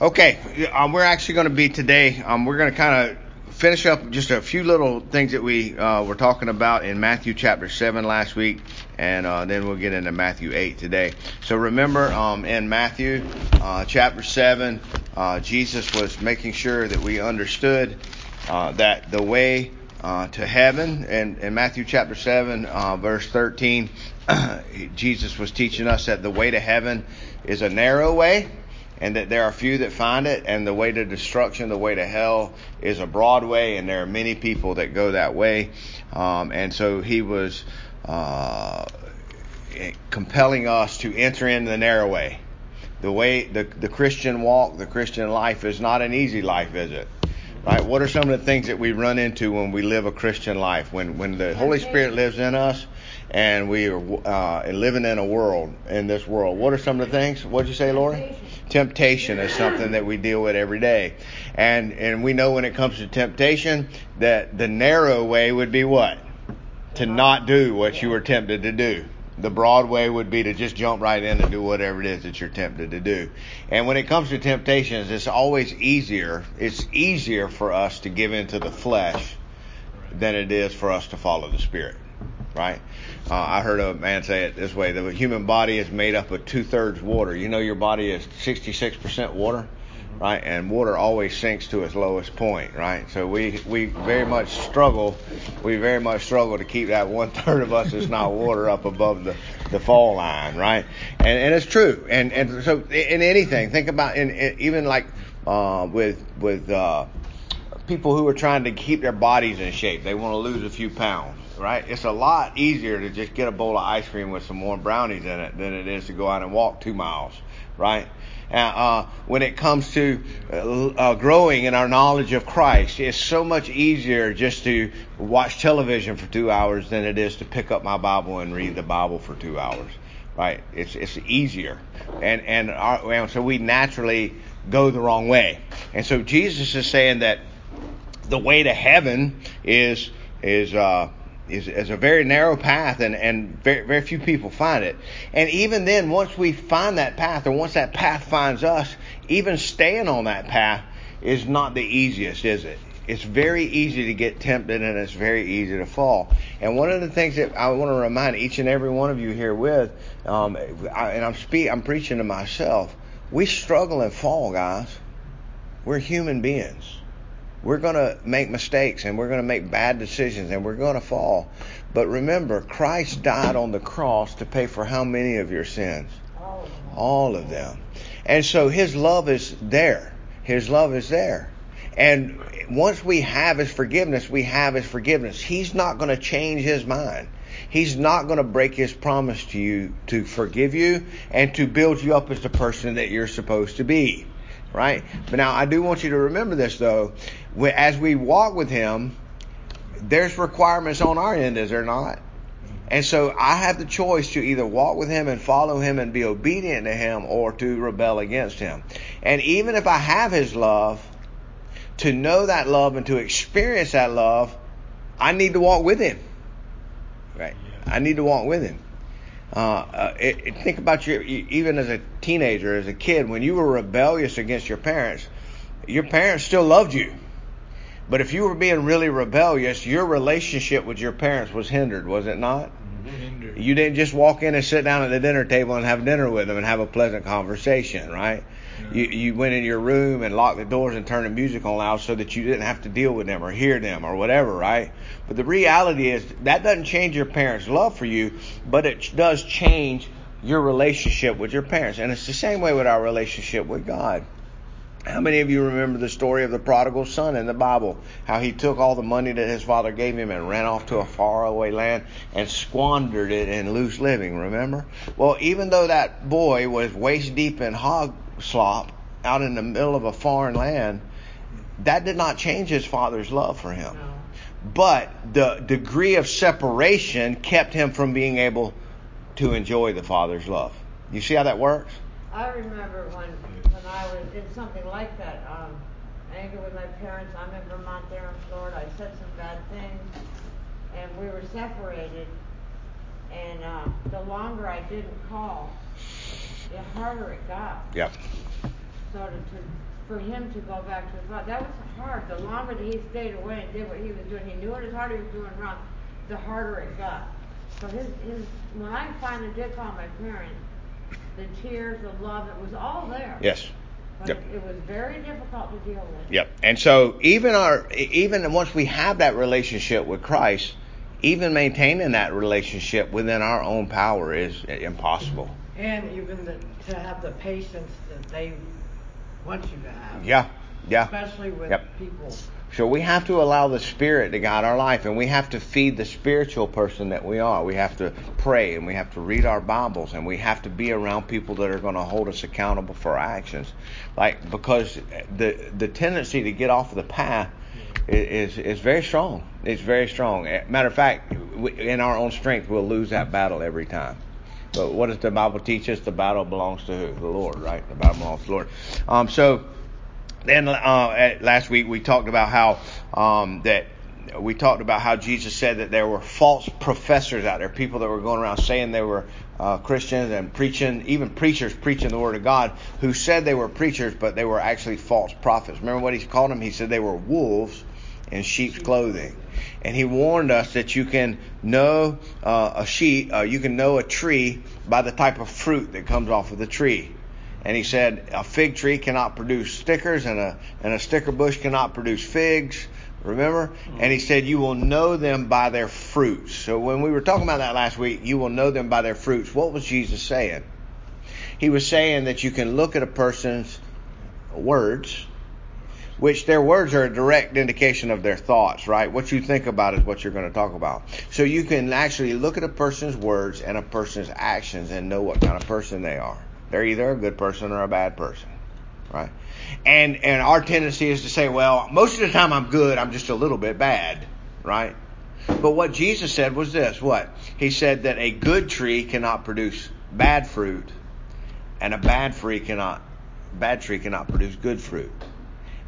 Okay, um, we're actually going to be today. Um, we're going to kind of finish up just a few little things that we uh, were talking about in Matthew chapter seven last week, and uh, then we'll get into Matthew eight today. So remember, um, in Matthew uh, chapter seven, uh, Jesus was making sure that we understood uh, that the way uh, to heaven, and in Matthew chapter seven, verse thirteen, Jesus was teaching us that the way to heaven is a narrow way and that there are few that find it, and the way to destruction, the way to hell, is a broad way, and there are many people that go that way. Um, and so he was uh, compelling us to enter in the narrow way. The way the the Christian walk, the Christian life is not an easy life, is it? Right? What are some of the things that we run into when we live a Christian life? When when the Holy Spirit lives in us, and we are uh, living in a world in this world. What are some of the things? What did you say, Lori? temptation is something that we deal with every day. And, and we know when it comes to temptation that the narrow way would be what? To not do what you were tempted to do. The broad way would be to just jump right in and do whatever it is that you're tempted to do. And when it comes to temptations, it's always easier. It's easier for us to give into the flesh than it is for us to follow the Spirit right? Uh, I heard a man say it this way: the human body is made up of two thirds water. You know, your body is 66% water, mm-hmm. right? And water always sinks to its lowest point, right? So we we very much struggle. We very much struggle to keep that one third of us that's not water up above the the fall line, right? And and it's true. And and so in anything, think about in, in even like uh, with with uh, people who are trying to keep their bodies in shape. They want to lose a few pounds right? It's a lot easier to just get a bowl of ice cream with some warm brownies in it than it is to go out and walk two miles, right? Uh, when it comes to uh, uh, growing in our knowledge of Christ, it's so much easier just to watch television for two hours than it is to pick up my Bible and read the Bible for two hours, right? It's it's easier, and and, our, and so we naturally go the wrong way, and so Jesus is saying that the way to heaven is is uh, is, is a very narrow path and, and very, very few people find it. And even then, once we find that path or once that path finds us, even staying on that path is not the easiest, is it? It's very easy to get tempted and it's very easy to fall. And one of the things that I want to remind each and every one of you here with, um, I, and I'm speak, I'm preaching to myself, we struggle and fall, guys. We're human beings. We're going to make mistakes and we're going to make bad decisions and we're going to fall. But remember, Christ died on the cross to pay for how many of your sins? All of them. And so his love is there. His love is there. And once we have his forgiveness, we have his forgiveness. He's not going to change his mind. He's not going to break his promise to you to forgive you and to build you up as the person that you're supposed to be right? But now I do want you to remember this though. As we walk with Him, there's requirements on our end, is there not? And so I have the choice to either walk with Him and follow Him and be obedient to Him or to rebel against Him. And even if I have His love, to know that love and to experience that love, I need to walk with Him. Right? I need to walk with Him. Uh, uh, it, it, think about your even as a teenager, as a kid, when you were rebellious against your parents, your parents still loved you. But if you were being really rebellious, your relationship with your parents was hindered, was it not? Mm-hmm. You didn't just walk in and sit down at the dinner table and have dinner with them and have a pleasant conversation, right? You, you went in your room and locked the doors and turned the music on loud so that you didn't have to deal with them or hear them or whatever, right? But the reality is that doesn't change your parents' love for you, but it does change your relationship with your parents. And it's the same way with our relationship with God. How many of you remember the story of the prodigal son in the Bible? How he took all the money that his father gave him and ran off to a faraway land and squandered it in loose living, remember? Well, even though that boy was waist deep in hog slop out in the middle of a foreign land, that did not change his father's love for him. No. But the degree of separation kept him from being able to enjoy the father's love. You see how that works? I remember when when I was in something like that, um, angry with my parents. I'm in Vermont, they're in Florida. I said some bad things, and we were separated. And uh, the longer I didn't call, the harder it got. Yep. So to, to for him to go back to his father, that was hard. The longer that he stayed away and did what he was doing, he knew in his heart he was doing wrong. The harder it got. So his his when I finally did call my parents, the tears, the love, it was all there. Yes. But Yep. it, it was very difficult to deal with. Yep. And so even our even once we have that relationship with Christ, even maintaining that relationship within our own power is impossible. And even the, to have the patience that they want you to have. Yeah. Yeah. Especially with Yep. people. So we have to allow the Spirit to guide our life, and we have to feed the spiritual person that we are. We have to pray, and we have to read our Bibles, and we have to be around people that are going to hold us accountable for our actions. Like because the the tendency to get off of the path is is very strong. It's very strong. Matter of fact, in our own strength, we'll lose that battle every time. But what does the Bible teach us? The battle belongs to who? The Lord, right? The battle belongs to the Lord. Um, so then uh, last week we talked about how um, that we talked about how Jesus said that there were false professors out there, people that were going around saying they were uh, Christians and preaching, even preachers preaching the word of God, who said they were preachers, but they were actually false prophets. Remember what he called them? He said they were wolves in sheep's clothing. And he warned us that you can know uh, a sheep, uh, you can know a tree by the type of fruit that comes off of the tree. And he said a fig tree cannot produce stickers, and a and a sticker bush cannot produce figs. Remember? Hmm. And he said you will know them by their fruits. So when we were talking about that last week, you will know them by their fruits. What was Jesus saying? He was saying that you can look at a person's words, which their words are a direct indication of their thoughts, right? What you think about is what you're going to talk about. So you can actually look at a person's words and a person's actions and know what kind of person they are. They're either a good person or a bad person, right? And and our tendency is to say, well, most of the time I'm good, I'm just a little bit bad, right? But what Jesus said was this, what? He said that a good tree cannot produce bad fruit and a bad tree cannot bad tree cannot produce good fruit.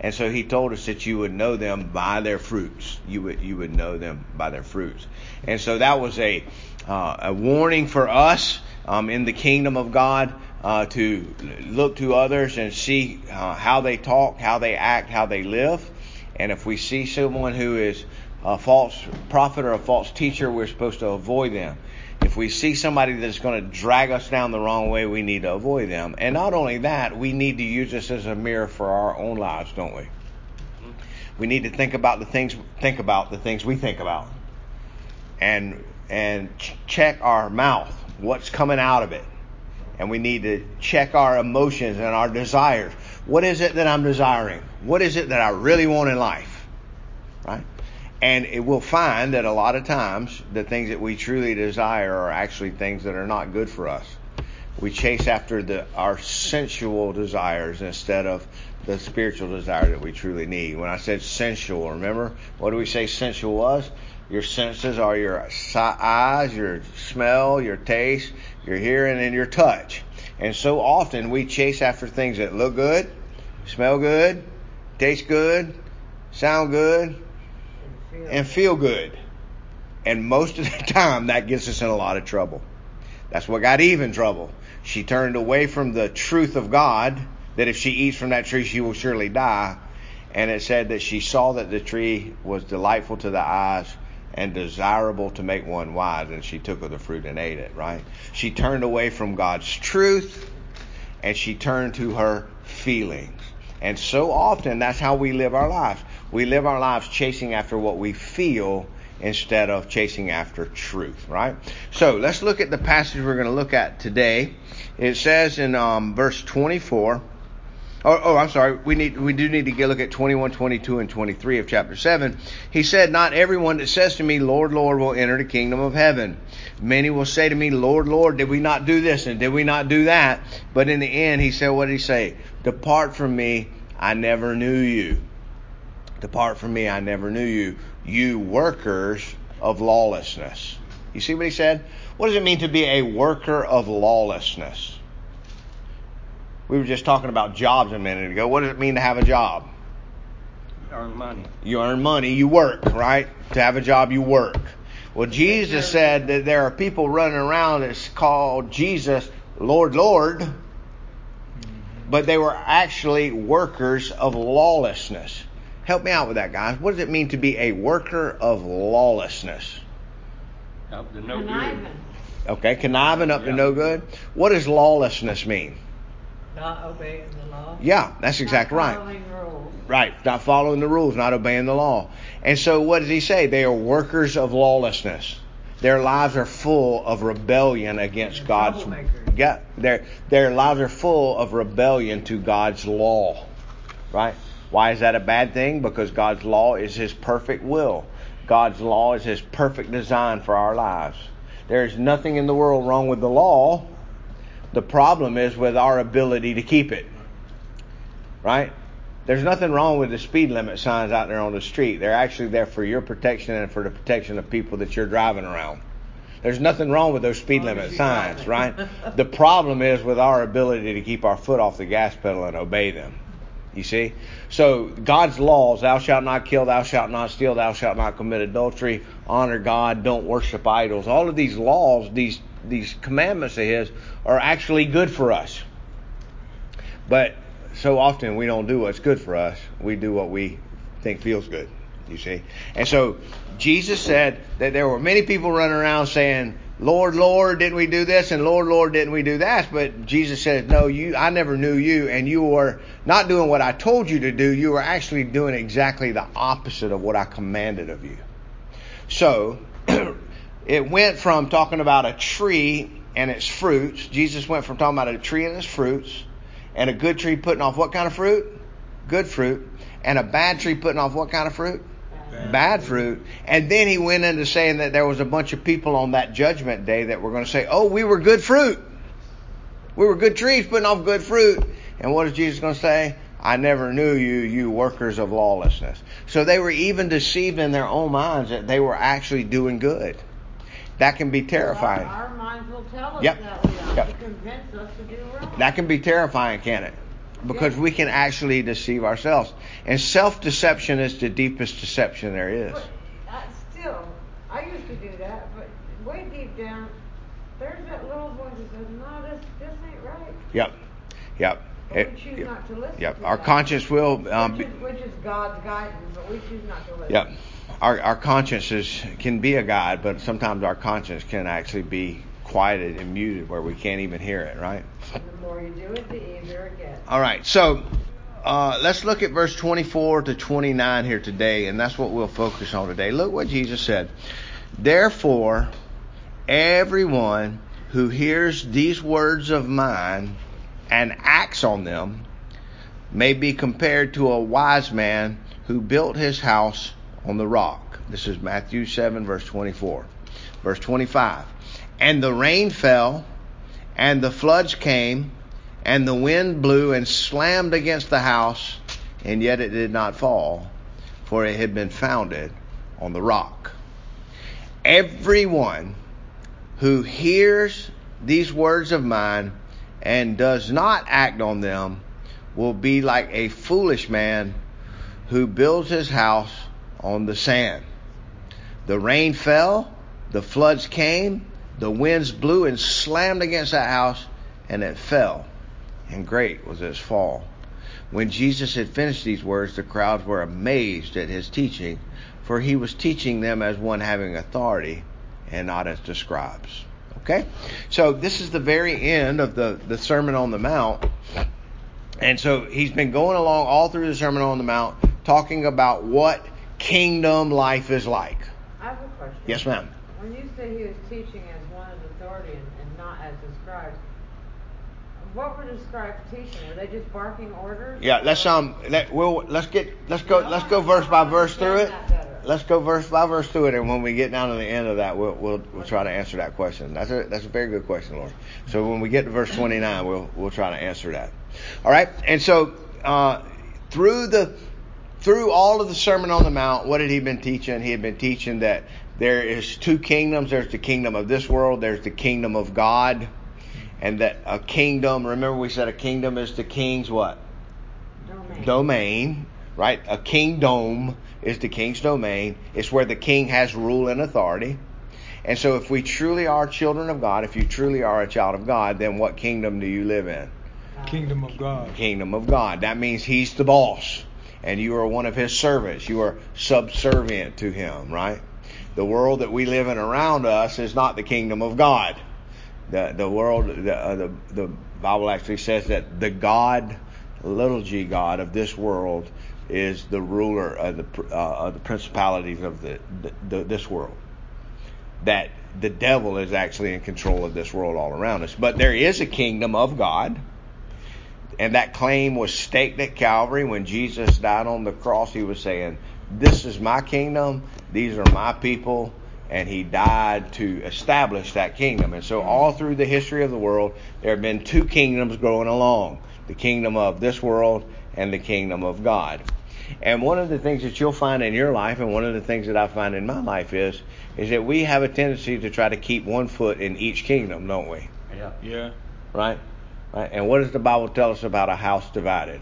And so he told us that you would know them by their fruits. You would you would know them by their fruits. And so that was a uh, a warning for us um, in the kingdom of God uh, to look to others and see uh, how they talk, how they act, how they live. And if we see someone who is a false prophet or a false teacher, we're supposed to avoid them. If we see somebody that's going to drag us down the wrong way, we need to avoid them. And not only that, we need to use this as a mirror for our own lives, don't we? We need to think about the things think about the things we think about. And and ch- check our mouth, what's coming out of it. And we need to check our emotions and our desires. What is it that I'm desiring? What is it that I really want in life? Right? And it will find that a lot of times the things that we truly desire are actually things that are not good for us. We chase after the our sensual desires instead of the spiritual desire that we truly need. When I said sensual, remember what do we say sensual was? Your senses are your eyes, your smell, your taste, your hearing, and your touch. And so often we chase after things that look good, smell good, taste good, sound good, and feel good. And most of the time, that gets us in a lot of trouble. That's what got Eve in trouble. She turned away from the truth of God, that if she eats from that tree, she will surely die. And it said that she saw that the tree was delightful to the eyes and desirable to make one wise, and she took of the fruit and ate it, right? She turned away from God's truth and she turned to her feelings. And so often that's how we live our lives. We live our lives chasing after what we feel instead of chasing after truth, right? So let's look at the passage we're going to look at today. It says in um, verse 24. Oh, oh, I'm sorry. We need we do need to get, look at 21, 22, and 23 of chapter 7. He said, "Not everyone that says to me, Lord, Lord, will enter the kingdom of heaven. Many will say to me, Lord, Lord, did we not do this and did we not do that? But in the end, he said, what did he say? Depart from me, I never knew you. Depart from me, I never knew you. You workers of lawlessness." You see what he said? What does it mean to be a worker of lawlessness? We were just talking about jobs a minute ago. What does it mean to have a job? You earn money. You earn money, you work, right? To have a job, you work. Well, Jesus said that there are people running around that's called Jesus Lord, Lord, but they were actually workers of lawlessness. Help me out with that, guys. What does it mean to be a worker of lawlessness? Up to no good. Conniving. Okay, conniving up to no good. What does lawlessness mean? Not obeying the law. Yeah, that's exactly Not right. Following rules. Right, not following the rules, not obeying the law. And so what does he say? They are workers of lawlessness. Their lives are full of rebellion against They're God's troublemakers. Yeah, their their lives are full of rebellion to God's law. Right? Why is that a bad thing? Because God's law is his perfect will. God's law is his perfect design for our lives. There is nothing in the world wrong with the law. The problem is with our ability to keep it. Right? There's nothing wrong with the speed limit signs out there on the street. They're actually there for your protection and for the protection of people that you're driving around. There's nothing wrong with those speed As long as limit signs, right? the problem is with our ability to keep our foot off the gas pedal and obey them. You see? So God's laws, thou shalt not kill, thou shalt not steal, thou shalt not commit adultery, honor God, don't worship idols. All of these laws, these these commandments of his are actually good for us. But so often we don't do what's good for us. We do what we think feels good. You see? And so Jesus said that there were many people running around saying, Lord, Lord, didn't we do this? And Lord, Lord, didn't we do that? But Jesus said, No, you I never knew you, and you were not doing what I told you to do, you were actually doing exactly the opposite of what I commanded of you. So it went from talking about a tree and its fruits. Jesus went from talking about a tree and its fruits, and a good tree putting off what kind of fruit? Good fruit. And a bad tree putting off what kind of fruit? Bad. Fruit. And then he went into saying that there was a bunch of people on that judgment day that were going to say, Oh, we were good fruit. We were good trees putting off good fruit. And what is Jesus going to say? I never knew you, you workers of lawlessness. So they were even deceived in their own minds that they were actually doing good. That can be terrifying. Our, our minds will tell us Yep. that we are Yep. to convince us to do wrong. That can be terrifying, can it? Because we can actually deceive ourselves. And self deception is the deepest deception there is. But still, I used to do that, but way deep down, there's that little voice that says, "No, this this ain't right." Yep. Yep. But It- we choose not to listen. yep. to Our that. conscience will. Um, which, is, which is God's guidance, but we choose not to listen. Yep. Our, our consciences can be a guide, but sometimes our conscience can actually be quieted and muted where we can't even hear it, right? The more you do it, the easier it gets. All right. So uh, let's look at verse 24 to 29 here today, and that's what we'll focus on today. Look what Jesus said. Therefore, everyone who hears these words of mine and acts on them may be compared to a wise man who built his house on the rock. This is Matthew 7, verse 24. Verse 25. And the rain fell, and the floods came, and the wind blew and slammed against the house, and yet it did not fall, for it had been founded on the rock. Everyone who hears these words of mine and does not act on them will be like a foolish man who builds his house on the sand. The rain fell, the floods came, the winds blew and slammed against that house, and it fell, and great was its fall. When Jesus had finished these words, the crowds were amazed at his teaching, for he was teaching them as one having authority and not as the scribes. Okay? So this is the very end of the, the Sermon on the Mount. And so he's been going along all through the Sermon on the Mount talking about what kingdom life is like. I have a question. Yes, ma'am. When you say he was teaching as one of authority and, and not as the scribes, what were the scribes teaching? Were they just barking orders? Yeah, let's um let we'll let's get let's go let's go verse by verse through it. Let's go verse by verse through it, and when we get down to the end of that, we'll we'll, we'll try to answer that question. That's a that's a very good question, Lori. So when we get to verse 29, we'll we'll try to answer that. All right, and so uh, through the through all of the Sermon on the Mount, what had he been teaching? He had been teaching that there is two kingdoms. There's the kingdom of this world. There's the kingdom of God, and that a kingdom. Remember, we said a kingdom is the king's what? Domain. domain, right? A kingdom is the king's domain. It's where the king has rule and authority. And so if we truly are children of God, if you truly are a child of God, then what kingdom do you live in? Kingdom of God. Kingdom of God. That means He's the boss, and you are one of His servants. You are subservient to Him, right? The world that we live in around us is not the kingdom of God. The the world the uh, the, the Bible actually says that the God, little g God of this world, is the ruler of the uh, of the principalities of the, the, this world. That the devil is actually in control of this world all around us. But there is a kingdom of God. And that claim was staked at Calvary when Jesus died on the cross. He was saying, This is my kingdom, these are my people, and he died to establish that kingdom. And so, mm. all through the history of the world, there have been two kingdoms growing along the kingdom of this world and the kingdom of God. And one of the things that you'll find in your life, and one of the things that I find in my life is, is that we have a tendency to try to keep one foot in each kingdom, don't we? Yeah. Yeah. Right? Right? And what does the Bible tell us about a house divided?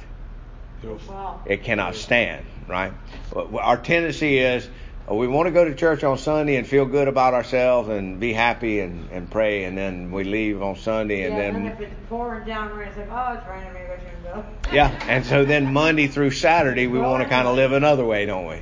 Well, It cannot stand, right? Our tendency is uh, we want to go to church on Sunday and feel good about ourselves and be happy and, and pray, and then we leave on Sunday, and yeah, then and if it's pouring down rain, it's like, oh, it's raining, maybe I shouldn't go. Yeah, and so then Monday through Saturday we want to kind of live another way, don't we?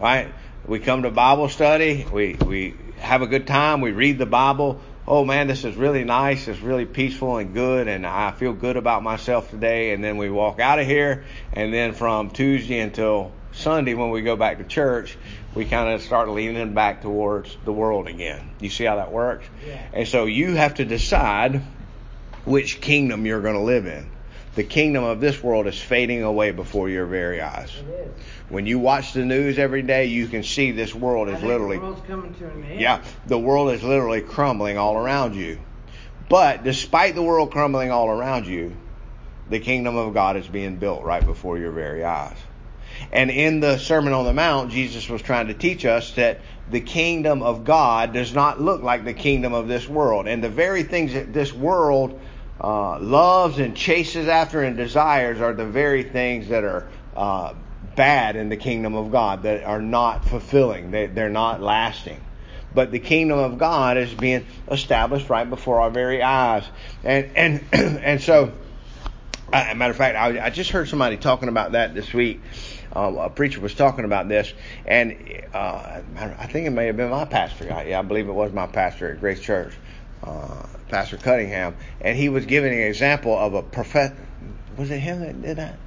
Right? We come to Bible study, we we have a good time, we read the Bible. Oh man, this is really nice, it's really peaceful and good, and I feel good about myself today. And then we walk out of here, and then from Tuesday until Sunday when we go back to church, we kind of start leaning back towards the world again. You see how that works? Yeah. And so you have to decide which kingdom you're going to live in. The kingdom of this world is fading away before your very eyes. When you watch the news every day, you can see this world is literally the world's coming to an end. yeah, the world is literally crumbling all around you. But despite the world crumbling all around you, the kingdom of God is being built right before your very eyes. And in the Sermon on the Mount, Jesus was trying to teach us that the kingdom of God does not look like the kingdom of this world. And the very things that this world uh, loves and chases after and desires are the very things that are uh, bad in the kingdom of God, that are not fulfilling, they, they're not lasting. But the kingdom of God is being established right before our very eyes. And, and, and so, a matter of fact, I, I just heard somebody talking about that this week. Uh, a preacher was talking about this, and uh, I think it may have been my pastor. I, yeah, I believe it was my pastor at Grace Church, uh, Pastor Cunningham, and he was giving an example of a professor. Was it him that did that?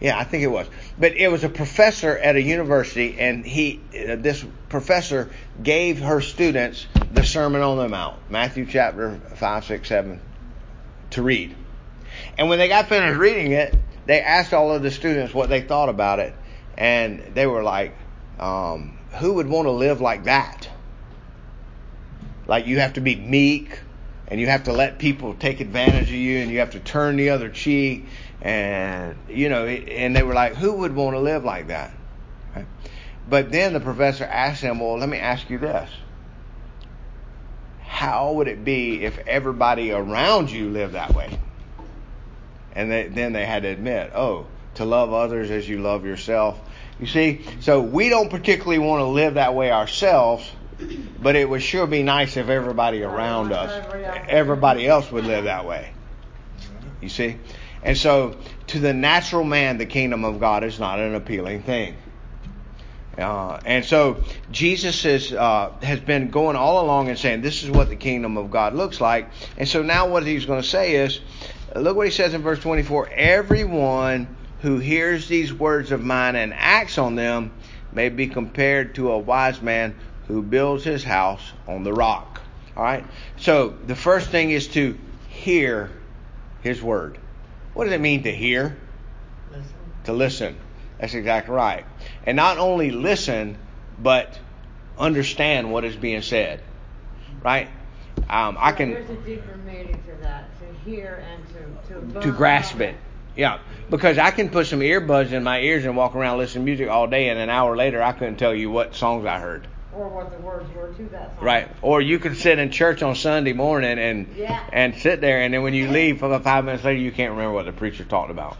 Yeah, I think it was. But it was a professor at a university, and he, uh, this professor, gave her students the Sermon on the Mount, Matthew chapter five, six, seven, to read. And when they got finished reading it, they asked all of the students what they thought about it, and they were like, um, "Who would want to live like that? Like you have to be meek, and you have to let people take advantage of you, and you have to turn the other cheek, and you know." And they were like, "Who would want to live like that?" Right? But then the professor asked them, "Well, let me ask you this." How would it be if everybody around you lived that way? And they, then they had to admit, oh, to love others as you love yourself. You see, so we don't particularly want to live that way ourselves, but it would sure be nice if everybody around us, everybody else would live that way. You see? And so, to the natural man, the kingdom of God is not an appealing thing. Uh, and so Jesus is, uh, has been going all along and saying, This is what the kingdom of God looks like. And so now what he's going to say is, look what he says in verse 24 Everyone who hears these words of mine and acts on them may be compared to a wise man who builds his house on the rock. All right? So the first thing is to hear his word. What does it mean to hear? Listen. To listen. That's exactly right. And not only listen, but understand what is being said. Right? Um, I can There's a deeper meaning to that, to hear and to to, to grasp it. Yeah, because I can put some earbuds in my ears and walk around listening to music all day, and an hour later I couldn't tell you what songs I heard. Or what the words were to that song. Right. Or you can sit in church on Sunday morning and Yeah. and sit there, and then when you leave for about five minutes later, you can't remember what the preacher talked about.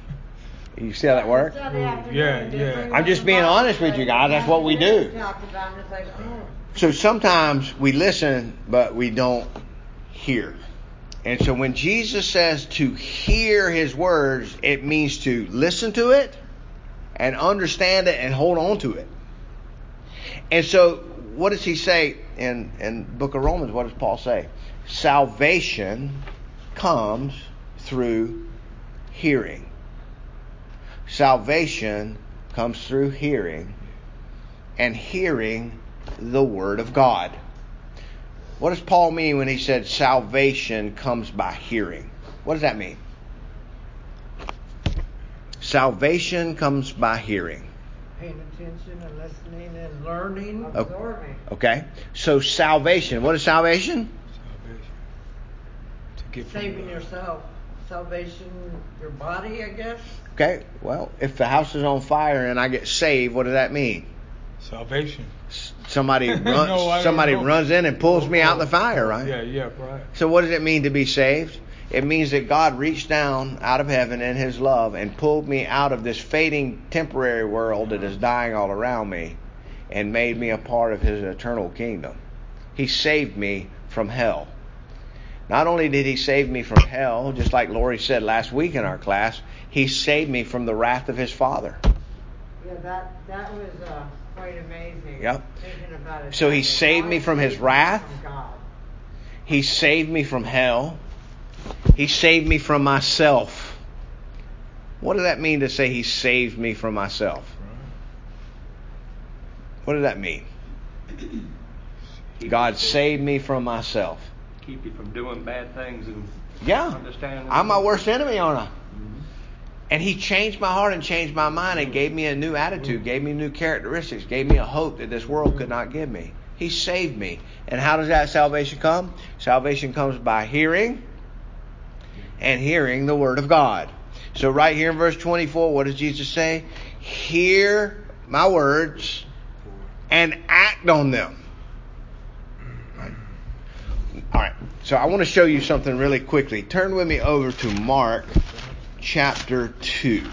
You see how that works? Sunday afternoon, Yeah, yeah. I'm just being honest with you guys. That's what we do. Talked about, and it's like, oh. So sometimes we listen, but we don't hear. And so when Jesus says to hear his words, it means to listen to it and understand it and hold on to it. And so what does he say in in book of Romans? What does Paul say? Salvation comes through hearing. Salvation comes through hearing and hearing the word of God. What does Paul mean when he said salvation comes by hearing? What does that mean? Salvation comes by hearing. Paying attention and listening and learning. Absorbing. Okay? So salvation, what is salvation? Salvation. To get from Saving yourself. Salvation, your body, I guess. Okay, well, if the house is on fire and I get saved, what does that mean? Salvation. S- Somebody runs, No, somebody runs in and pulls me out of the fire, right? Yeah, yeah, right. So what does it mean to be saved? It means that God reached down out of heaven in his love and pulled me out of this fading temporary world that is dying all around me and made me a part of his eternal kingdom. He saved me from hell. Not only did he save me from hell, just like Lori said last week in our class, he saved me from the wrath of his father. Yeah, that, that was, uh, quite amazing. Yep. About it. So he saved me from his wrath? He saved me from hell. He saved me from myself. What does that mean to say he saved me from myself? What does that mean? God saved me from myself. Keep you from doing bad things and Yeah. understand. I'm my worst enemy, aren't I? Mhm. And he changed my heart and changed my mind and gave me a new attitude, gave me new characteristics, gave me a hope that this world could not give me. He saved me. And how does that salvation come? Salvation comes by hearing and hearing the word of God. So right here in verse 24, what does Jesus say? Hear my words and act on them. All right. So I want to show you something really quickly. Turn with me over to Mark chapter 2.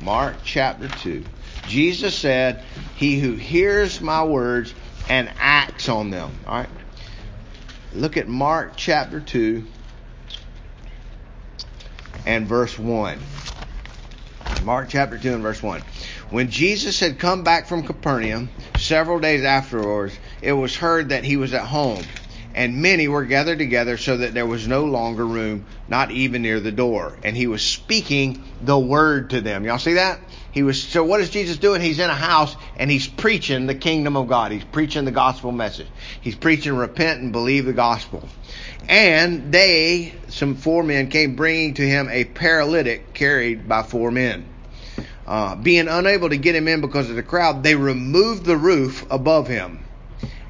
Mark chapter 2. Jesus said, He who hears my words and acts on them. All right. Look at Mark chapter 2 and verse 1. Mark chapter 2 and verse 1. When Jesus had come back from Capernaum, several days afterwards, it was heard that he was at home, and many were gathered together so that there was no longer room, not even near the door. And he was speaking the word to them. Y'all see that? He was so what is Jesus doing? He's in a house and he's preaching the kingdom of God. He's preaching the gospel message. He's preaching repent and believe the gospel. And they, some four men, came bringing to him a paralytic carried by four men. Uh, being unable to get him in because of the crowd, they removed the roof above him.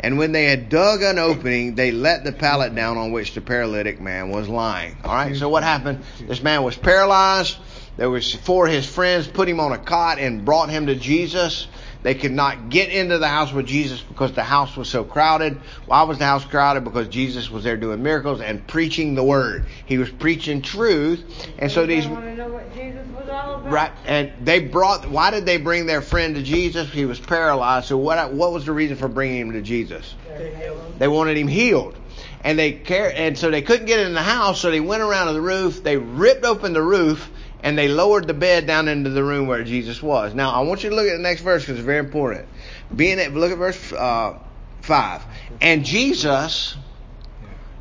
And when they had dug an opening, they let the pallet down on which the paralytic man was lying. All right. So what happened? This man was paralyzed. There was four of his friends put him on a cot and brought him to Jesus. They could not get into the house with Jesus because the house was so crowded. Why was the house crowded? Because Jesus was there doing miracles and preaching the word. He was preaching truth. And so these want to know what Jesus was all about. Right, and they brought. Why did they bring their friend to Jesus? He was paralyzed. So what? What was the reason for bringing him to Jesus? They heal them. They wanted him healed, and they care. And so they couldn't get in the house. So they went around to the roof. They ripped open the roof, and they lowered the bed down into the room where Jesus was. Now I want you to look at the next verse because it's very important. Being at look at verse uh, five, and Jesus,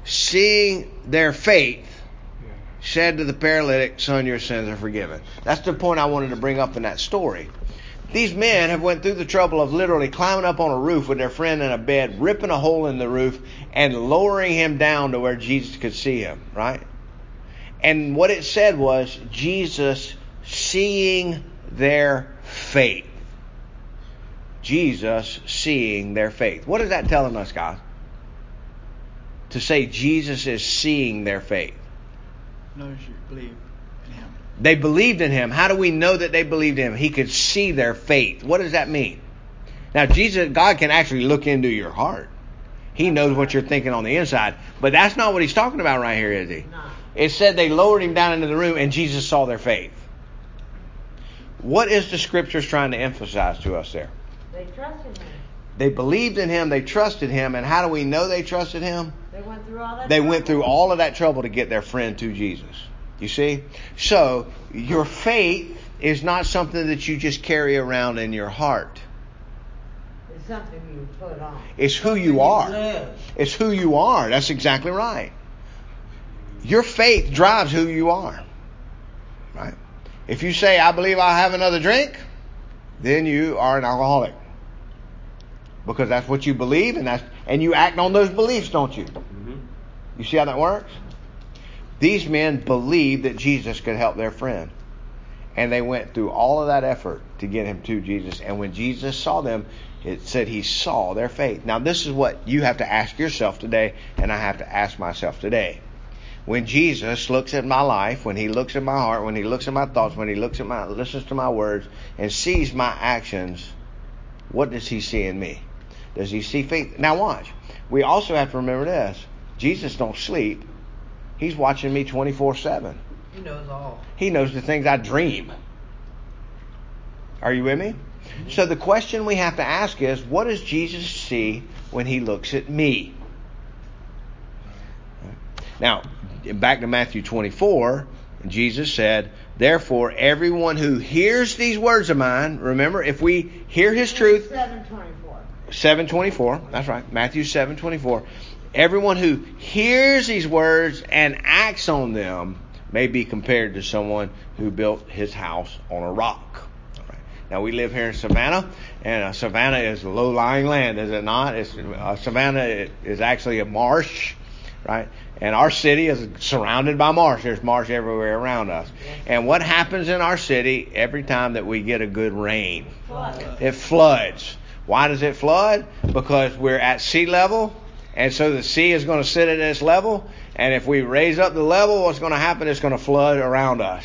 seeing their faith said to the paralytic, Son, your sins are forgiven. That's the point I wanted to bring up in that story. These men have went through the trouble of literally climbing up on a roof with their friend in a bed, ripping a hole in the roof, and lowering him down to where Jesus could see him, right? And what it said was Jesus seeing their faith. Jesus seeing their faith. What is that telling us, guys? To say Jesus is seeing their faith. knows you believe in him. They believed in him. How do we know that they believed in him? He could see their faith. What does that mean? Now, Jesus, God can actually look into your heart. He knows what you're thinking on the inside. But that's not what he's talking about right here, is he? No. It said they lowered him down into the room and Jesus saw their faith. What is the scriptures trying to emphasize to us there? They trusted him. They believed in him, they trusted him, and how do we know they trusted him? They went through all that. They went through all of that trouble to get their friend to Jesus. You see? So, your faith is not something that you just carry around in your heart. It's something you put on. It's who you are. live. It's who you are. That's exactly right. Your faith drives who you are. Right? If you say, I believe I'll have another drink, then you are an alcoholic. Because that's what you believe and that's and you act on those beliefs, don't you? Mhm. You see how that works? These men believed that Jesus could help their friend. And they went through all of that effort to get him to Jesus. And when Jesus saw them, it said he saw their faith. Now, this is what you have to ask yourself today, and I have to ask myself today. When Jesus looks at my life, when he looks at my heart, when he looks at my thoughts, when he looks at my listens to my words and sees my actions, what does he see in me? Does he see faith? Now watch. We also have to remember this. Jesus don't sleep. He's watching me 24/7. He knows all. He knows the things I dream. Are you with me? So the question we have to ask is what does Jesus see when he looks at me? Now, back to Matthew 24, Jesus said, Therefore, everyone who hears these words of mine, remember, if we hear his truth, Seven twenty-four. 724 that's right matthew 724 everyone who hears these words and acts on them may be compared to someone who built his house on a rock. Now we live here in savannah and uh, savannah is low-lying land is it not it's, uh, savannah is actually a marsh right and our city is surrounded by marsh there's marsh everywhere around us and what happens in our city every time that we get a good rain Flood. it floods. Why does it flood? Because we're at sea level, and so the sea is going to sit at this level. And if we raise up the level, what's going to happen? It's going to flood around us.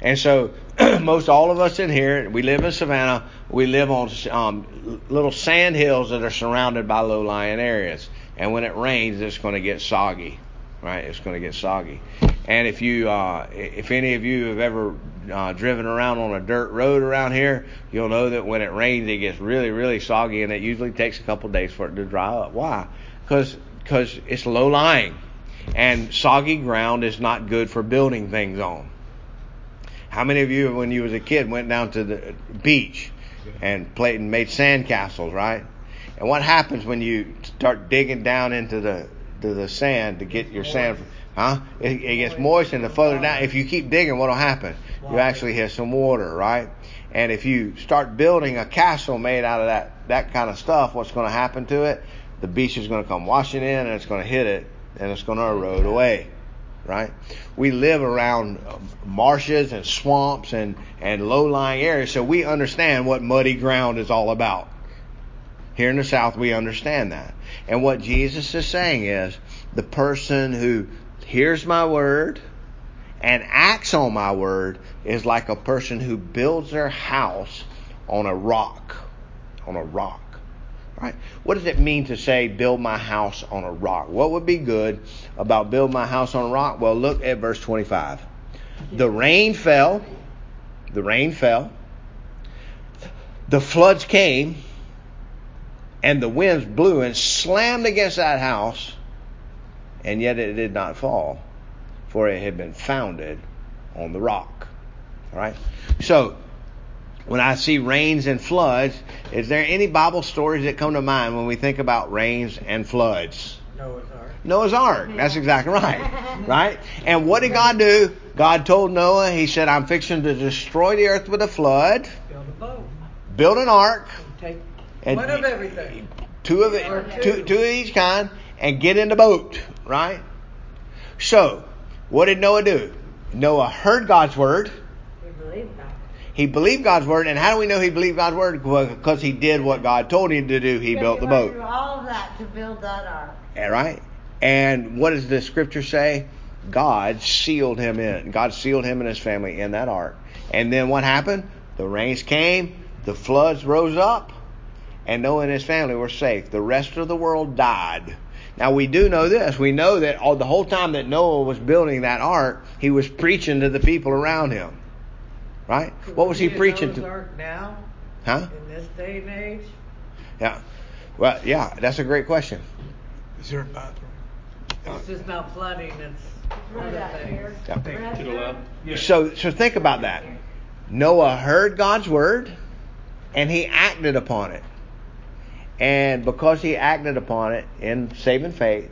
And so, most all of us in here, we live in Savannah. We live on um, little sand hills that are surrounded by low-lying areas. And when it rains, it's going to get soggy, right? It's going to get soggy. And if you, uh, if any of you have ever uh, driven around on a dirt road around here, you'll know that when it rains, it gets really, really soggy, and it usually takes a couple days for it to dry up. Why? Because because it's low lying, and soggy ground is not good for building things on. How many of you, when you was a kid, went down to the beach and played and made sand castles, right? And what happens when you start digging down into the to the sand to get your sand? Huh? It, it gets moist, and the further down, if you keep digging, what'll happen? You actually have some water, right? And if you start building a castle made out of that that kind of stuff, what's going to happen to it? The beach is going to come washing in, and it's going to hit it, and it's going to erode away right? We live around marshes and swamps and, and low-lying areas, so we understand what muddy ground is all about. Here in the South, we understand that. And what Jesus is saying is, the person who hears my word and acts on my word is like a person who builds their house on a rock. On a rock. Right? What does it mean to say build my house on a rock? What would be good about build my house on a rock? Well, look at verse 25. The rain fell. The rain fell. The floods came. And the winds blew and slammed against that house. And yet it did not fall. For it had been founded on the rock. All right? So, when I see rains and floods, is there any Bible stories that come to mind when we think about rains and floods? Noah's Ark. Noah's Ark. That's exactly right. Right? And what did God do? God told Noah, He said, I'm fixing to destroy the earth with a flood, Build a boat. build an ark, Take and one of everything. two of it, two. two, two of each kind, and get in the boat. Right? So, what did Noah do? Noah heard God's word. We believe that. He believed God's word, and how do we know he believed God's word? Because he did what God told him to do. He Because built the boat. through all of that to build that ark. All right. And what does the scripture say? God sealed him in. God sealed him and his family in that ark. And then what happened? The rains came, the floods rose up, and Noah and his family were safe. The rest of the world died. Now we do know this. We know that all, the whole time that Noah was building that ark, he was preaching to the people around him. Right? What was he preaching to? Ark now Huh? in this day and age? Yeah. Well, yeah, that's a great question. Is there a bathroom? It's just not flooding, it's Right other things. Yeah. To the left. Yeah. So, so think about that. Noah heard God's word, and he acted upon it. And because he acted upon it in saving faith,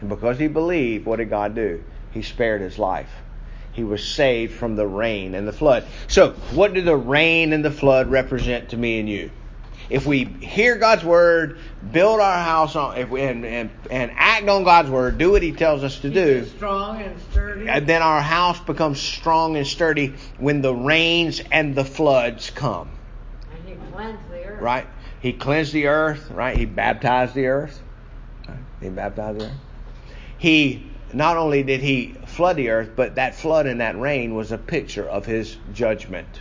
and because he believed, what did God do? He spared his life. He was saved from the rain and the flood. So, what do the rain and the flood represent to me and you? If we hear God's word, build our house on, if we, and, and, and act on God's word, do what He tells us to do, strong and sturdy. and then our house becomes strong and sturdy when the rains and the floods come. And he cleansed the earth. Right? He cleansed the earth, right? He baptized the earth. Right? He baptized the earth. He not only did he flood the earth, but that flood and that rain was a picture of his judgment.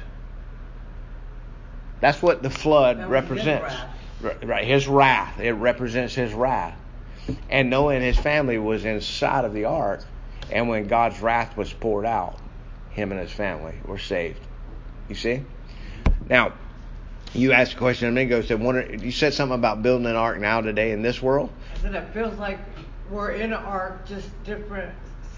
That's what the flood That represents. right, his wrath. It represents his wrath. And Noah and his family was inside of the ark, and when God's wrath was poured out, him and his family were saved. You see? Now, you asked a question a minute ago. Said, wonder, you said something about building an ark now today in this world. I said it feels like we're in an ark, just different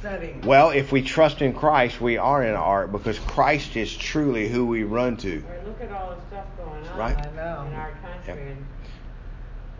settings. Well, if we trust in Christ, we are in an ark because Christ is truly who we run to. Right, look at all the stuff going on Right. I know. in our country. And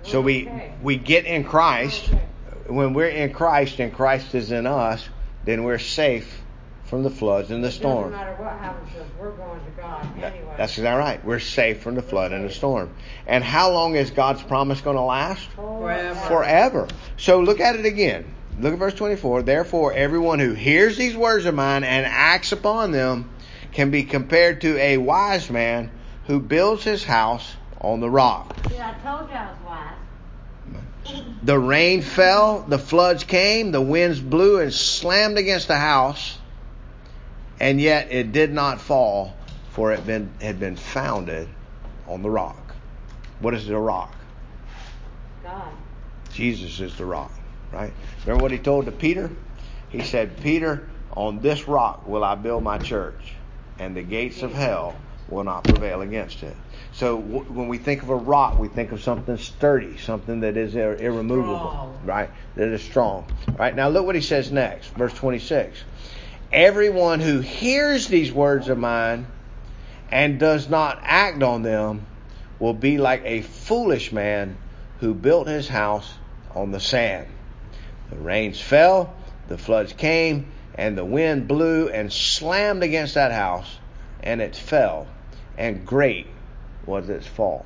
So we're we okay. we get in Christ. Okay. When we're in Christ and Christ is in us, then we're safe from the floods and the It storm. doesn't matter what happens to us, we're going to God anyway. That's exactly right. We're safe from the flood and the storm. And how long is God's promise going to last? Forever. Forever. So look at it again. Look at verse 24. Therefore, everyone who hears these words of mine and acts upon them can be compared to a wise man who builds his house on the rock. See, I told you I was wise. The rain fell, the floods came, the winds blew and slammed against the house, and yet it did not fall, for it been, had been founded on the rock. What is the rock? God. Jesus is the rock, right? Remember what he told to Peter? He said, Peter, on this rock will I build my church, and the gates of hell will not prevail against it. So w- when we think of a rock, we think of something sturdy, something that is ir- irremovable, Strong. right? That is strong. Right? Now look what he says next, verse 26. Everyone who hears these words of mine and does not act on them will be like a foolish man who built his house on the sand. The rains fell, the floods came, and the wind blew and slammed against that house, and it fell, and great was its fall.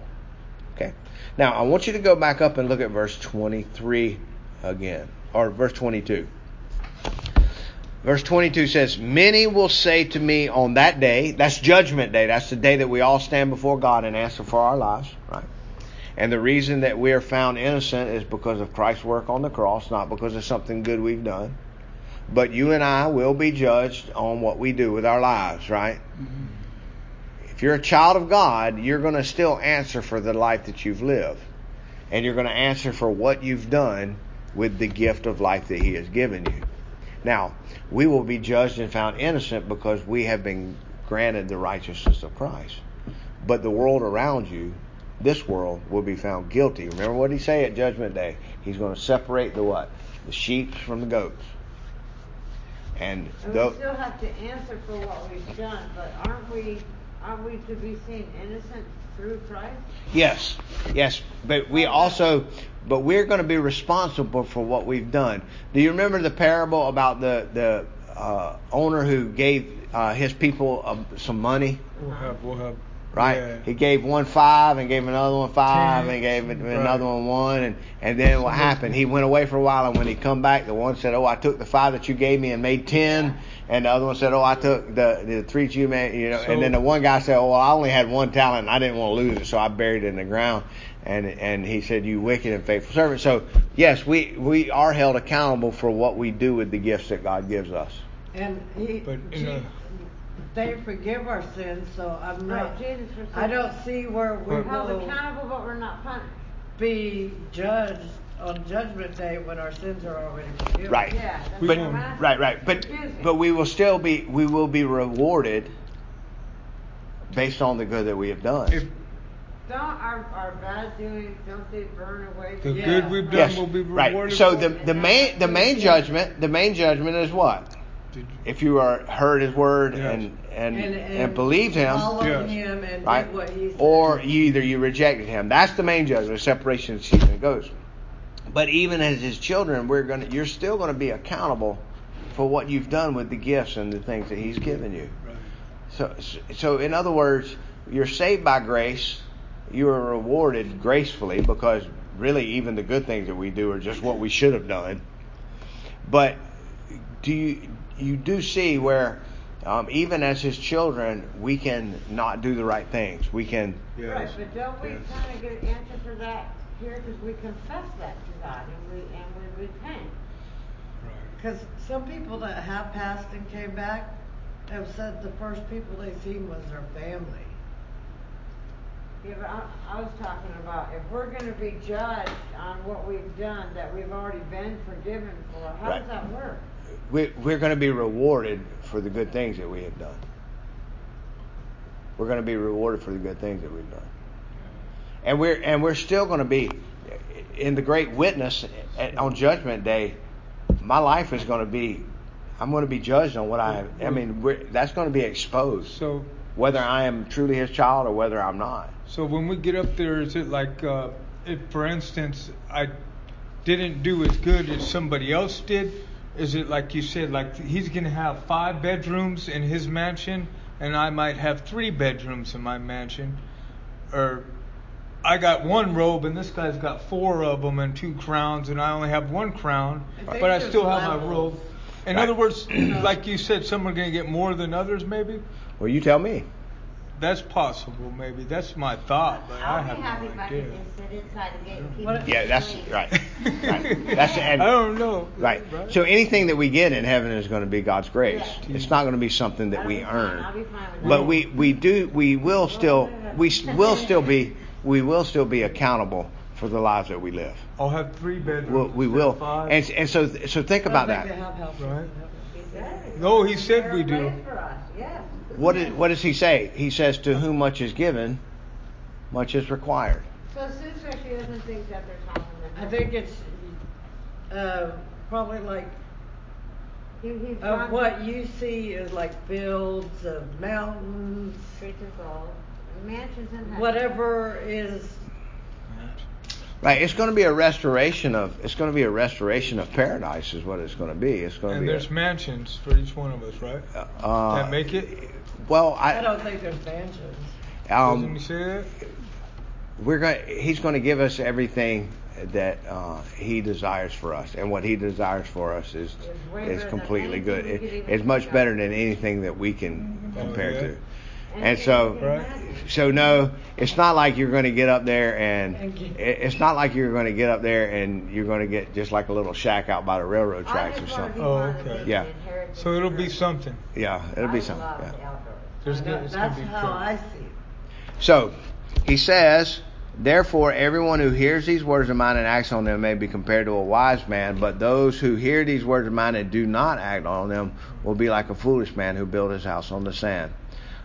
Okay. Now I want you to go back up and look at verse 23 again, or verse 22. Verse 22 says, Many will say to me on that day, that's judgment day, that's the day that we all stand before God and answer for our lives, right? And the reason that we are found innocent is because of Christ's work on the cross, not because of something good we've done. But you and I will be judged on what we do with our lives, right? Mm-hmm. If you're a child of God, you're going to still answer for the life that you've lived. And you're going to answer for what you've done with the gift of life that He has given you. Now, we will be judged and found innocent because we have been granted the righteousness of Christ. But the world around you, this world, will be found guilty. Remember what he say at Judgment Day? He's going to separate the what? The sheep from the goats. And And tho- we still have to answer for what we've done, but aren't we, aren't we to be seen innocent through Christ? Yes, yes, but we also, but we're going to be responsible for what we've done. Do you remember the parable about the the uh, owner who gave uh, his people uh, some money? We'll have, we'll have. Right, Yeah. he gave one five and gave another one five Ten. and gave it- Right. another one one and and then what happened? He went away for a while and when he come back, the one said, "Oh, I took the five that you gave me and made ten," and the other one said, "Oh, I took the the three that you made," you know. So- and then the one guy said, "Oh, well, I only had one talent and I didn't want to lose it, so I buried it in the ground." And and he said, "You wicked and faithful servant." So yes, we we are held accountable for what we do with the gifts that God gives us. And he, But in Je- a- they forgive our sins, so I'm Right, not, Jesus was. I don't see where we We're held will accountable, but we're not punished. be judged on judgment day when our sins are already forgiven. Right. Yeah, that's We what won't- I'm asking. Right, right. But but we will still be we will be rewarded based on the good that we have done. If Don't our, our bad doings, don't they burn away? The Yeah. good we've done Yes, will be rewarded. right. So the the main the main judgment the main judgment is what? Did you- If you are heard His word Yes. and and and, believed Him, Yes. him and right? did what he said. Or you either you rejected Him. That's the main judgment, separation of sheep and goats. But even as His children, we're gonna you're still going to be accountable for what you've done with the gifts and the things that He's given you. Right. So, so in other words, you're saved by grace. You are rewarded gracefully because really, even the good things that we do are just what we should have done. But do you you do see where um, even as His children, we can not do the right things. We can. Yes. Right, but don't we Yes. kind of get an answer for that here because we confess that to God and we and we repent. Right. Because some people that have passed and came back have said the first people they seen was their family. Yeah, but I, I was talking about if we're going to be judged on what we've done that we've already been forgiven for, how Right. does that work? We, we're going to be rewarded for the good things that we have done. We're going to be rewarded for the good things that we've done. and we're and we're still going to be in the great witness at, on Judgment Day. My life is going to be. I'm going to be judged on what I. I mean, we're, that's going to be exposed. So, Whether I am truly His child or whether I'm not. so when we get up there, is it like, uh, if for instance, I didn't do as good as somebody else did? Is it like you said, like he's gonna have five bedrooms in his mansion, and I might have three bedrooms in my mansion, or I got one robe and this guy's got four of them and two crowns, and I only have one crown, but I still have my robe. In Right. other words, like you said, some are gonna get more than others, maybe. Well, you tell me. That's possible, maybe. That's my thought, but I I'll have be happy no if I idea. just sit inside and keep What- Yeah, that's right. Right. That's and I don't know. right. So anything that we get in heaven is going to be God's grace. Yeah. It's not going to be something that I'll we earn. I'll be fine with that. But we we do we will still we will still be we will still be accountable for the lives that we live. I'll have three bedrooms. We'll, we will. Five. And and so so think about that. They have. Right. He. No, he said we do. ways for us, yes. What is, what does he say? He says, "To whom much is given, much is required." So Sue she doesn't think that they're talking to I think it's uh, probably like He, he's of what you see is like fields of mountains, Streets of gold, mansions and heaven. whatever is. Right. It's going to be a restoration of. It's going to be a restoration of paradise, is what it's going to be. It's going to And be. there's mansions for each one of us, right? a, uh, That make it? Well, I I. don't think there's mansions. Doesn't he Um, say that? we're going. He's going to give us everything that uh, he desires for us, and what he desires for us is is completely good. It, it's much better than anything that we can Oh, compare yeah? to. And so, Right. so no, it's not like you're going to get up there and Thank you. it's not like you're going to get up there and you're going to get just like a little shack out by the railroad tracks or just wanna be something. Oh, one of the okay. Yeah. So it'll be something. Yeah, it'll be I something. love Yeah. the outdoors. There's gonna- know- it's gonna that's be how cool. I see it. So he says, Therefore, everyone who hears these words of mine and acts on them may be compared to a wise man, but those who hear these words of mine and do not act on them will be like a foolish man who built his house on the sand.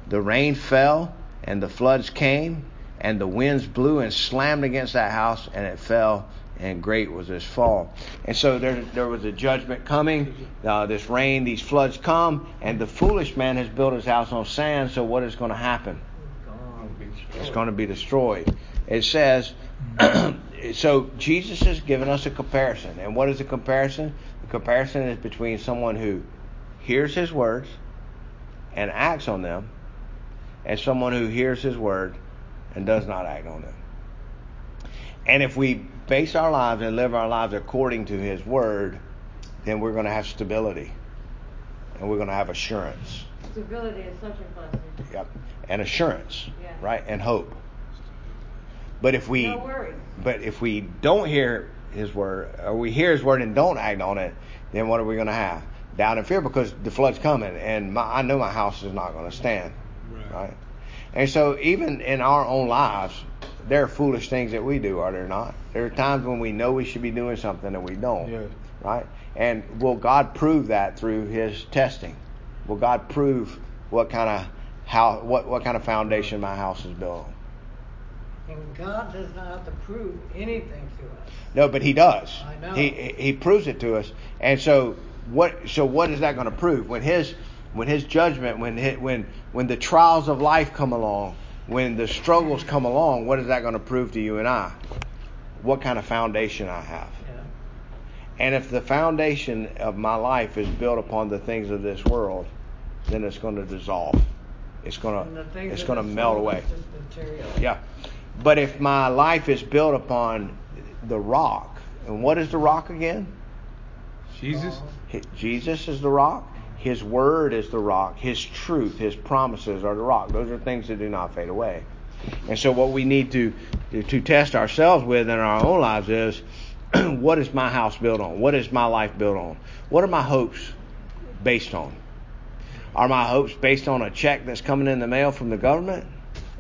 The rain fell, and the floods came, and the winds blew and slammed against that house, and it fell, and great was its fall. And so there, there was a judgment coming. Uh, this rain, these floods come, and the foolish man has built his house on sand. So what is going to happen? It's going to be destroyed. It says, so Jesus has given us a comparison. And what is the comparison? The comparison is between someone who hears his words and acts on them, and someone who hears his word and does not act on it. And if we base our lives and live our lives according to his word, then we're going to have stability. And we're going to have assurance. Stability is such a blessing. Yep. And assurance, Yeah. right? And hope. But if we No but if we don't hear his word or we hear his word and don't act on it, then what are we going to have? Doubt and fear because the flood's coming and my, I know my house is not going to stand, Right. right? And so even in our own lives, there are foolish things that we do, are there not? There are times when we know we should be doing something and we don't, Yes. right? And will God prove that through His testing? Will God prove what kind of how what what kind of foundation my house is built on? And God does not have to prove anything to us. No, but he does. I know. He he proves it to us. And so what so what is that going to prove? When his when his judgment, when hi when when the trials of life come along, when the struggles come along, what is that going to prove to you and I? What kind of foundation I have. Yeah. And if the foundation of my life is built upon the things of this world, then it's going to dissolve. It's going to it's going to melt away. is just material. Yeah. But if my life is built upon the rock, and what is the rock again? Jesus. Jesus is the rock. His word is the rock. His truth, his promises are the rock. Those are things that do not fade away. And so, what we need to to test ourselves with in our own lives is, what is my house built on? What is my life built on? What are my hopes based on? Are my hopes based on a check that's coming in the mail from the government?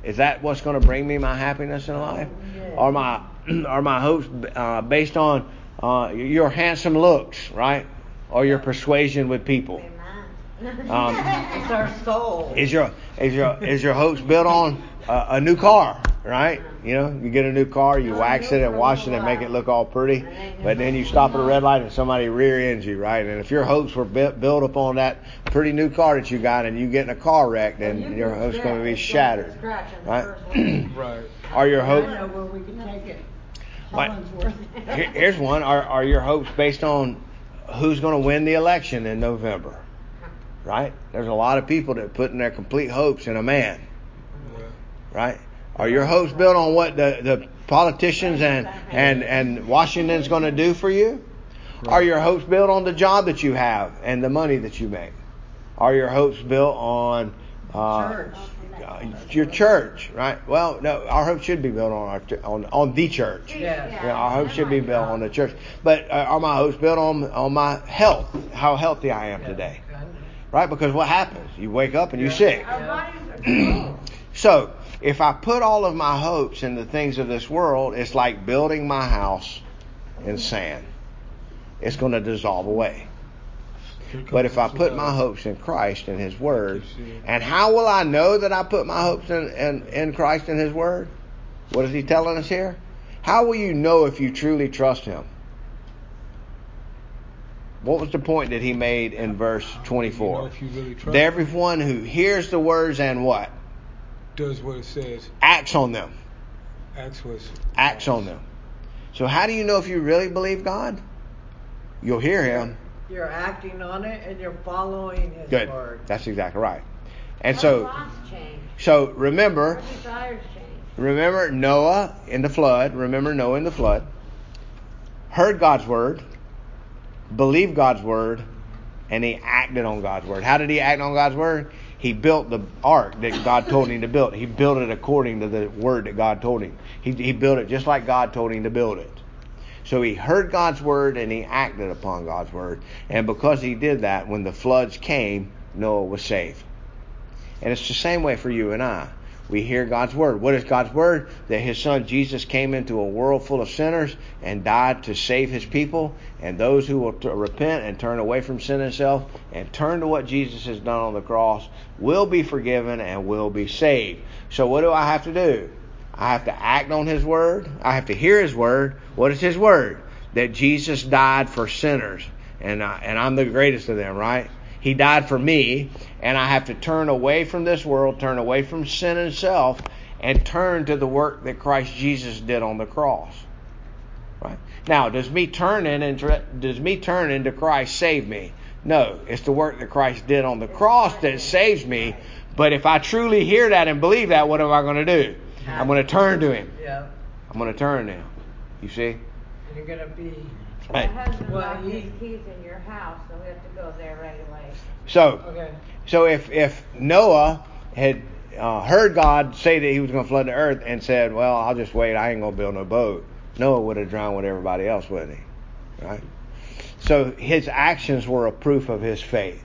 Is that what's going to bring me my happiness in life? Are my are my hopes uh, based on uh, your handsome looks, right, or your persuasion with people? Amen. Um, It's our soul. Is your is your is your hopes built on a, a new car, right? You know, you get a new car, you wax it and wash it and make it look all pretty, but then you stop at a red light and somebody rear ends you, right? And if your hopes were built built upon that pretty new car that you got, and you get in a car wreck, Well, then you your hopes scratch- going to be it's going to shattered, scratch on the right? Right. Are your hopes? know where we can take it. What? Collinsworth. Here- Here's one. Are are your hopes based on who's going to win the election in November? Right? There's a lot of people that are putting their complete hopes in a man. Yeah. right? Are your hopes built on what the, the politicians and, and, and Washington's going to do for you? Are your hopes built on the job that you have and the money that you make? Are your hopes built on uh, Church. uh, your church, right? Well, no, our hopes should be built on our ch- on on the church. Yes. Yeah, our hopes should be built on the church. But uh, are my hopes built on on my health? How healthy I am today, right? Because what happens? You wake up and you're sick. Our bodies are controlled. So, if I put all of my hopes in the things of this world, it's like building my house in sand. It's going to dissolve away. But if I put my hopes in Christ and His Word, and how will I know that I put my hopes in, in, in Christ and His Word? What is He telling us here? How will you know if you truly trust Him? What was the point that He made in verse You know 24? if really trust That everyone who hears the words and what? does what it says, Acts on them. acts what acts on them. So how do you know if you really believe God? You'll hear Him. You're acting on it and you're following His Good. word. That's exactly right. And Our so, so remember, remember Noah in the flood. Remember Noah in the flood. Heard God's word, believed God's word, and he acted on God's word. How did he act on God's word? He built the ark that God told him to build. He built it according to the word that God told him. He, he built it just like God told him to build it. So he heard God's word and he acted upon God's word. And because he did that, when the floods came, Noah was saved. And it's the same way for you and I. We hear God's word. What is God's word? That his son Jesus came into a world full of sinners and died to save his people. And those who will t- repent and turn away from sin itself and turn to what Jesus has done on the cross will be forgiven and will be saved. So what do I have to do? I have to act on his word. I have to hear his word. What is his word? That Jesus died for sinners. And, I, and I'm the greatest of them, right? He died for me, and I have to turn away from this world, turn away from sin and self, and turn to the work that Christ Jesus did on the cross. Right? Now, does me turning into does me turning to Christ save me? No, it's the work that Christ did on the cross that saves me. But if I truly hear that and believe that, what am I going to do? I'm going to turn to Him. Yeah. I'm going to turn now. You see? And you're gonna be. My husband Well, locked his keys in your house, so we have to go there right away. So, Okay. So if if Noah had uh, heard God say that He was going to flood the earth and said, "Well, I'll just wait. I ain't going to build no boat," Noah would have drowned with everybody else, wouldn't he? Right. So his actions were a proof of his faith.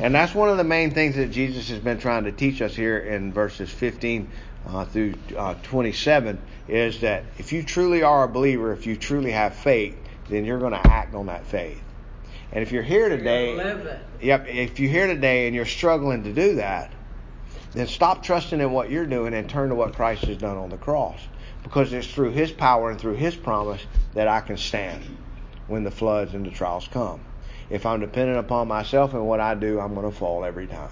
And that's one of the main things that Jesus has been trying to teach us here in verses 15 uh, through uh, 27 is that if you truly are a believer, if you truly have faith, then you're going to act on that faith. And if you're here today. Yep. If you're here today and you're struggling to do that, then stop trusting in what you're doing and turn to what Christ has done on the cross. Because it's through His power and through His promise that I can stand when the floods and the trials come. If I'm dependent upon myself and what I do, I'm going to fall every time.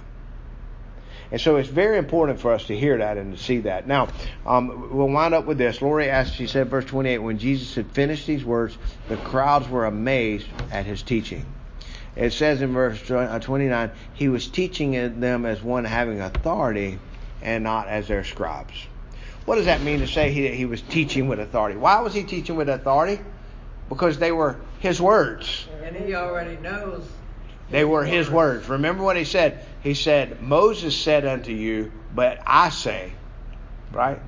And so it's very important for us to hear that and to see that. Now, um, we'll wind up with this. Lori asked, she said, verse 28, when Jesus had finished these words, the crowds were amazed at his teaching. It says in verse uh, 29, he was teaching them as one having authority and not as their scribes. What does that mean to say he, he was teaching with authority? Why was he teaching with authority? Because they were his words. And he already knows. They were his words. Remember what he said? He said, Moses said unto you, but I say. Right?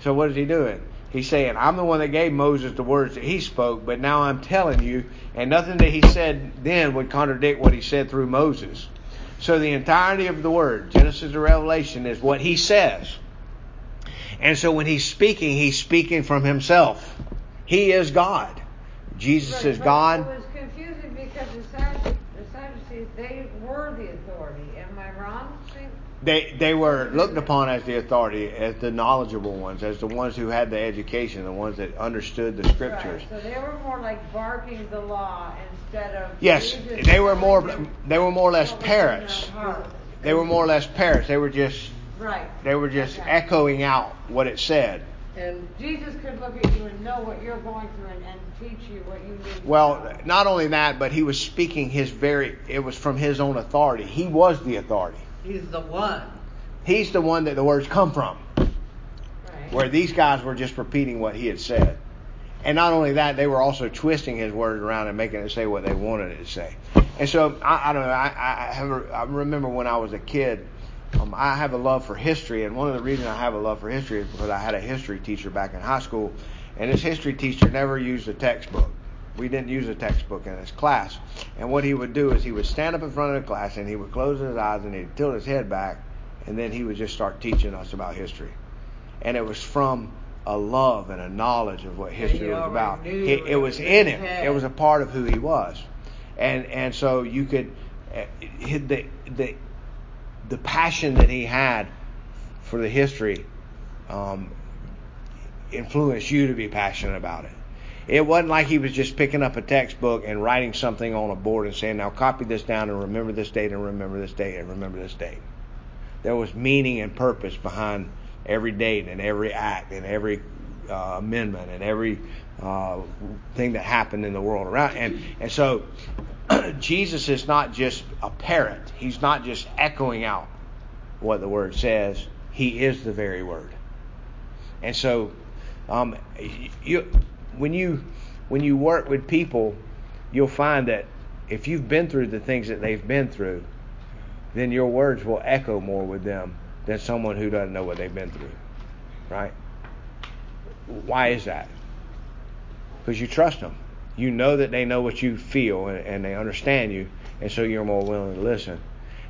So what is he doing? He's saying, I'm the one that gave Moses the words that he spoke, but now I'm telling you, and nothing that he said then would contradict what he said through Moses. So the entirety of the word, Genesis to Revelation, is what he says. And so when he's speaking, he's speaking from himself. He is God. Jesus is but God. It was confusing because the Sadducees, they were the authority. Am I wrong? See? They they were looked upon as the authority, as the knowledgeable ones, as the ones who had the education, the ones that understood the scriptures. Right, so they were more like barking the law instead of. Yes, they were more they were more or less what was in their parrots. They were more or less parrots. They were just Right. they were just Okay. echoing out what it said. And Jesus could look at you and know what you're going through and, and teach you what you need. to Well, not only that, but he was speaking his very it was from his own authority. He was the authority. He's the one. He's the one that the words come from. Right. where these guys were just repeating what he had said. And not only that, they were also twisting his words around and making it say what they wanted it to say. And so I, I don't know. I, I, have a, I remember when I was a kid, um, I have a love for history, and one of the reasons I have a love for history is because I had a history teacher back in high school, and this history teacher never used a textbook. We didn't use a textbook in his class. And what he would do is he would stand up in front of the class and he would close his eyes and he'd tilt his head back, and then he would just start teaching us about history and it was from a love and a knowledge of what history was about. He, it was in him. It was a part of who he was, and and so you could uh, the the the passion that he had for the history um, influenced you to be passionate about it. It wasn't like he was just picking up a textbook and writing something on a board and saying, "Now copy this down and remember this date and remember this date and remember this date." There was meaning and purpose behind every date and every act and every uh, amendment and every uh, thing that happened in the world around. And and so Jesus is not just a parrot. He's not just echoing out what the word says. He is the very word. And so um, you when you when you work with people, you'll find that if you've been through the things that they've been through, then your words will echo more with them than someone who doesn't know what they've been through. Right? Why is that? Because you trust them. You know that they know what you feel and, and they understand you, and so you're more willing to listen.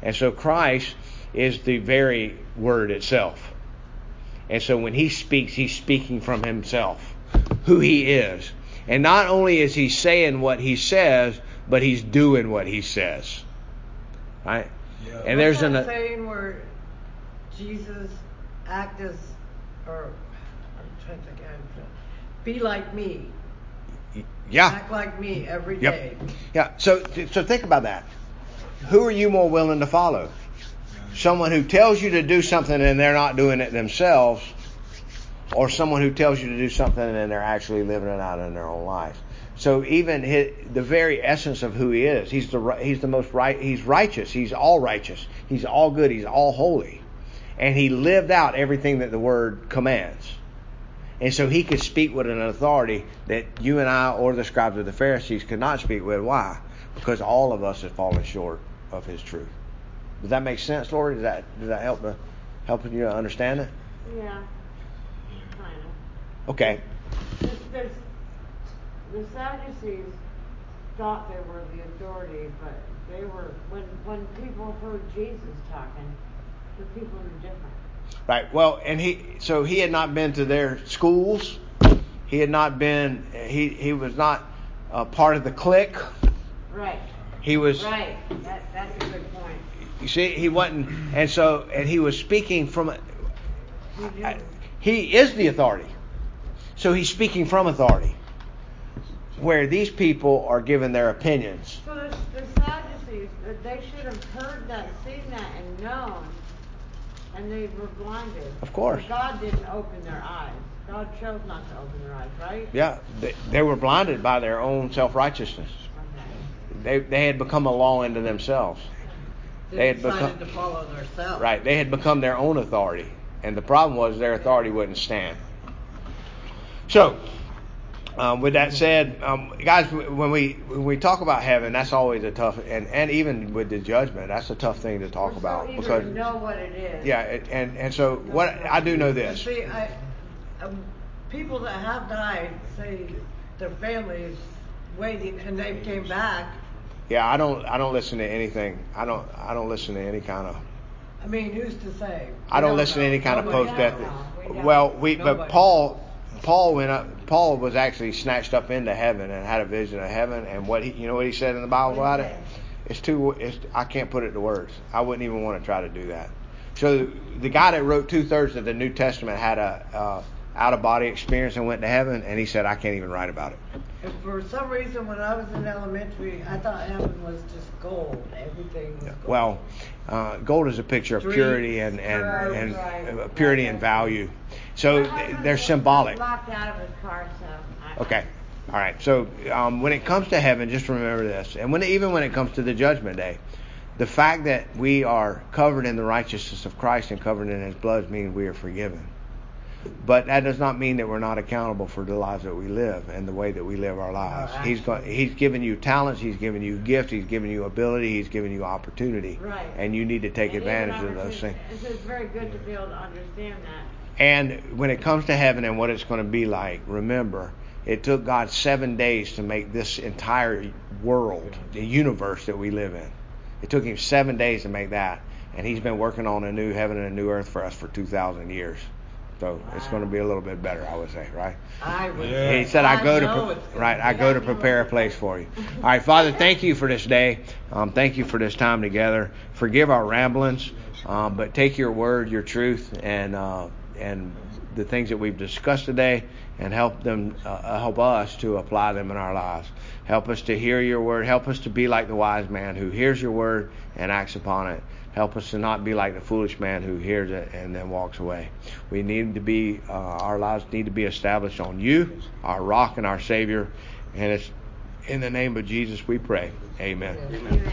And so Christ is the very word itself. And so when he speaks, he's speaking from himself, who he is. And not only is he saying what he says, but he's doing what he says. Right? Yeah. And there's What's an saying where Jesus act as, or I'm trying to think, how to- be like me, yeah. act like me every day. Yep. Yeah. So so think about that. Who are you more willing to follow? Someone who tells you to do something and they're not doing it themselves, or someone who tells you to do something and then they're actually living it out in their own life. So even his, the very essence of who he is, he's the he's the most right. He's righteous. He's all righteous. He's all good. He's all holy, and he lived out everything that the word commands. And so he could speak with an authority that you and I or the scribes or the Pharisees could not speak with. Why? Because all of us have fallen short of his truth. Does that make sense, Lori? Does that does that help to helping you understand it? Yeah. Okay. There's, the Sadducees thought they were the authority, but they were when when people heard Jesus talking, the people were different. Right. Well, and he so he had not been to their schools. He had not been. He he was not uh, part of the clique. Right. He was. Right. That that's a good point. You see, he wasn't, and so, and he was speaking from. I- He is the authority, so he's speaking from authority. Where these people are giving their opinions. So the, the Sadducees, uh, they should have heard that, seen that, and known, and they were blinded. Of course. But God didn't open their eyes. God chose not to open their eyes, right? Yeah, they, they were blinded by their own self righteousness. Okay. They they had become a law unto themselves. They They had decided become- to follow themselves. Right, they had become their own authority, and the problem was their authority wouldn't stand. So, um, with that said, um, guys, when we when we talk about heaven, that's always a tough, and and even with the judgment, that's a tough thing to talk We're about so eager because to know what it is. yeah, it, and and so what I do know this. see, I, um, people that have died say their families waiting and they came back. Yeah, I don't I don't listen to anything. I don't I don't listen to any kind of I mean, who's to say? I We don't listen to any kind of post death. knows. We don't. Well, we but Paul Paul went up. Paul was actually snatched up into heaven and had a vision of heaven. And what he you know what he said in the Bible about it? It's too. It's I can't put it to words. I wouldn't even want to try to do that. So the guy that wrote two thirds of the New Testament had a uh, out of body experience and went to heaven, and he said I can't even write about it. And for some reason, when I was in elementary, I thought heaven was just gold. Everything was gold. Well, uh, gold is a picture of Dreams. purity and and, and uh, purity and value. So they're symbolic. Locked out of his car, so. I- Okay. All right. So um, when it comes to heaven, just remember this, and when even when it comes to the judgment day, the fact that we are covered in the righteousness of Christ and covered in His blood means we are forgiven. But that does not mean that we're not accountable for the lives that we live and the way that we live our lives. Our he's going. He's given you talents. He's given you gifts. He's given you ability. He's given you opportunity. Right. And you need to take And advantage of those things. It's very good to be able to understand that. And when it comes to heaven and what it's going to be like, remember, it took God seven days to make this entire world, the universe that we live in. It took him seven days to make that. And he's been working on a new heaven and a new earth for us for 2,000 years. So it's going to be a little bit better, I would say, right? I was. Yeah. He said, "I go to pre- right. I go to prepare a place for you." All right, Father, thank you for this day. Um, thank you for this time together. Forgive our ramblings, um, but take your word, your truth, and uh, and the things that we've discussed today, and help them uh, help us to apply them in our lives. Help us to hear your word. Help us to be like the wise man who hears your word and acts upon it. Help us to not be like the foolish man who hears it and then walks away. We need to be, uh, our lives need to be established on you, our rock and our Savior. And it's in the name of Jesus we pray. Amen. Amen.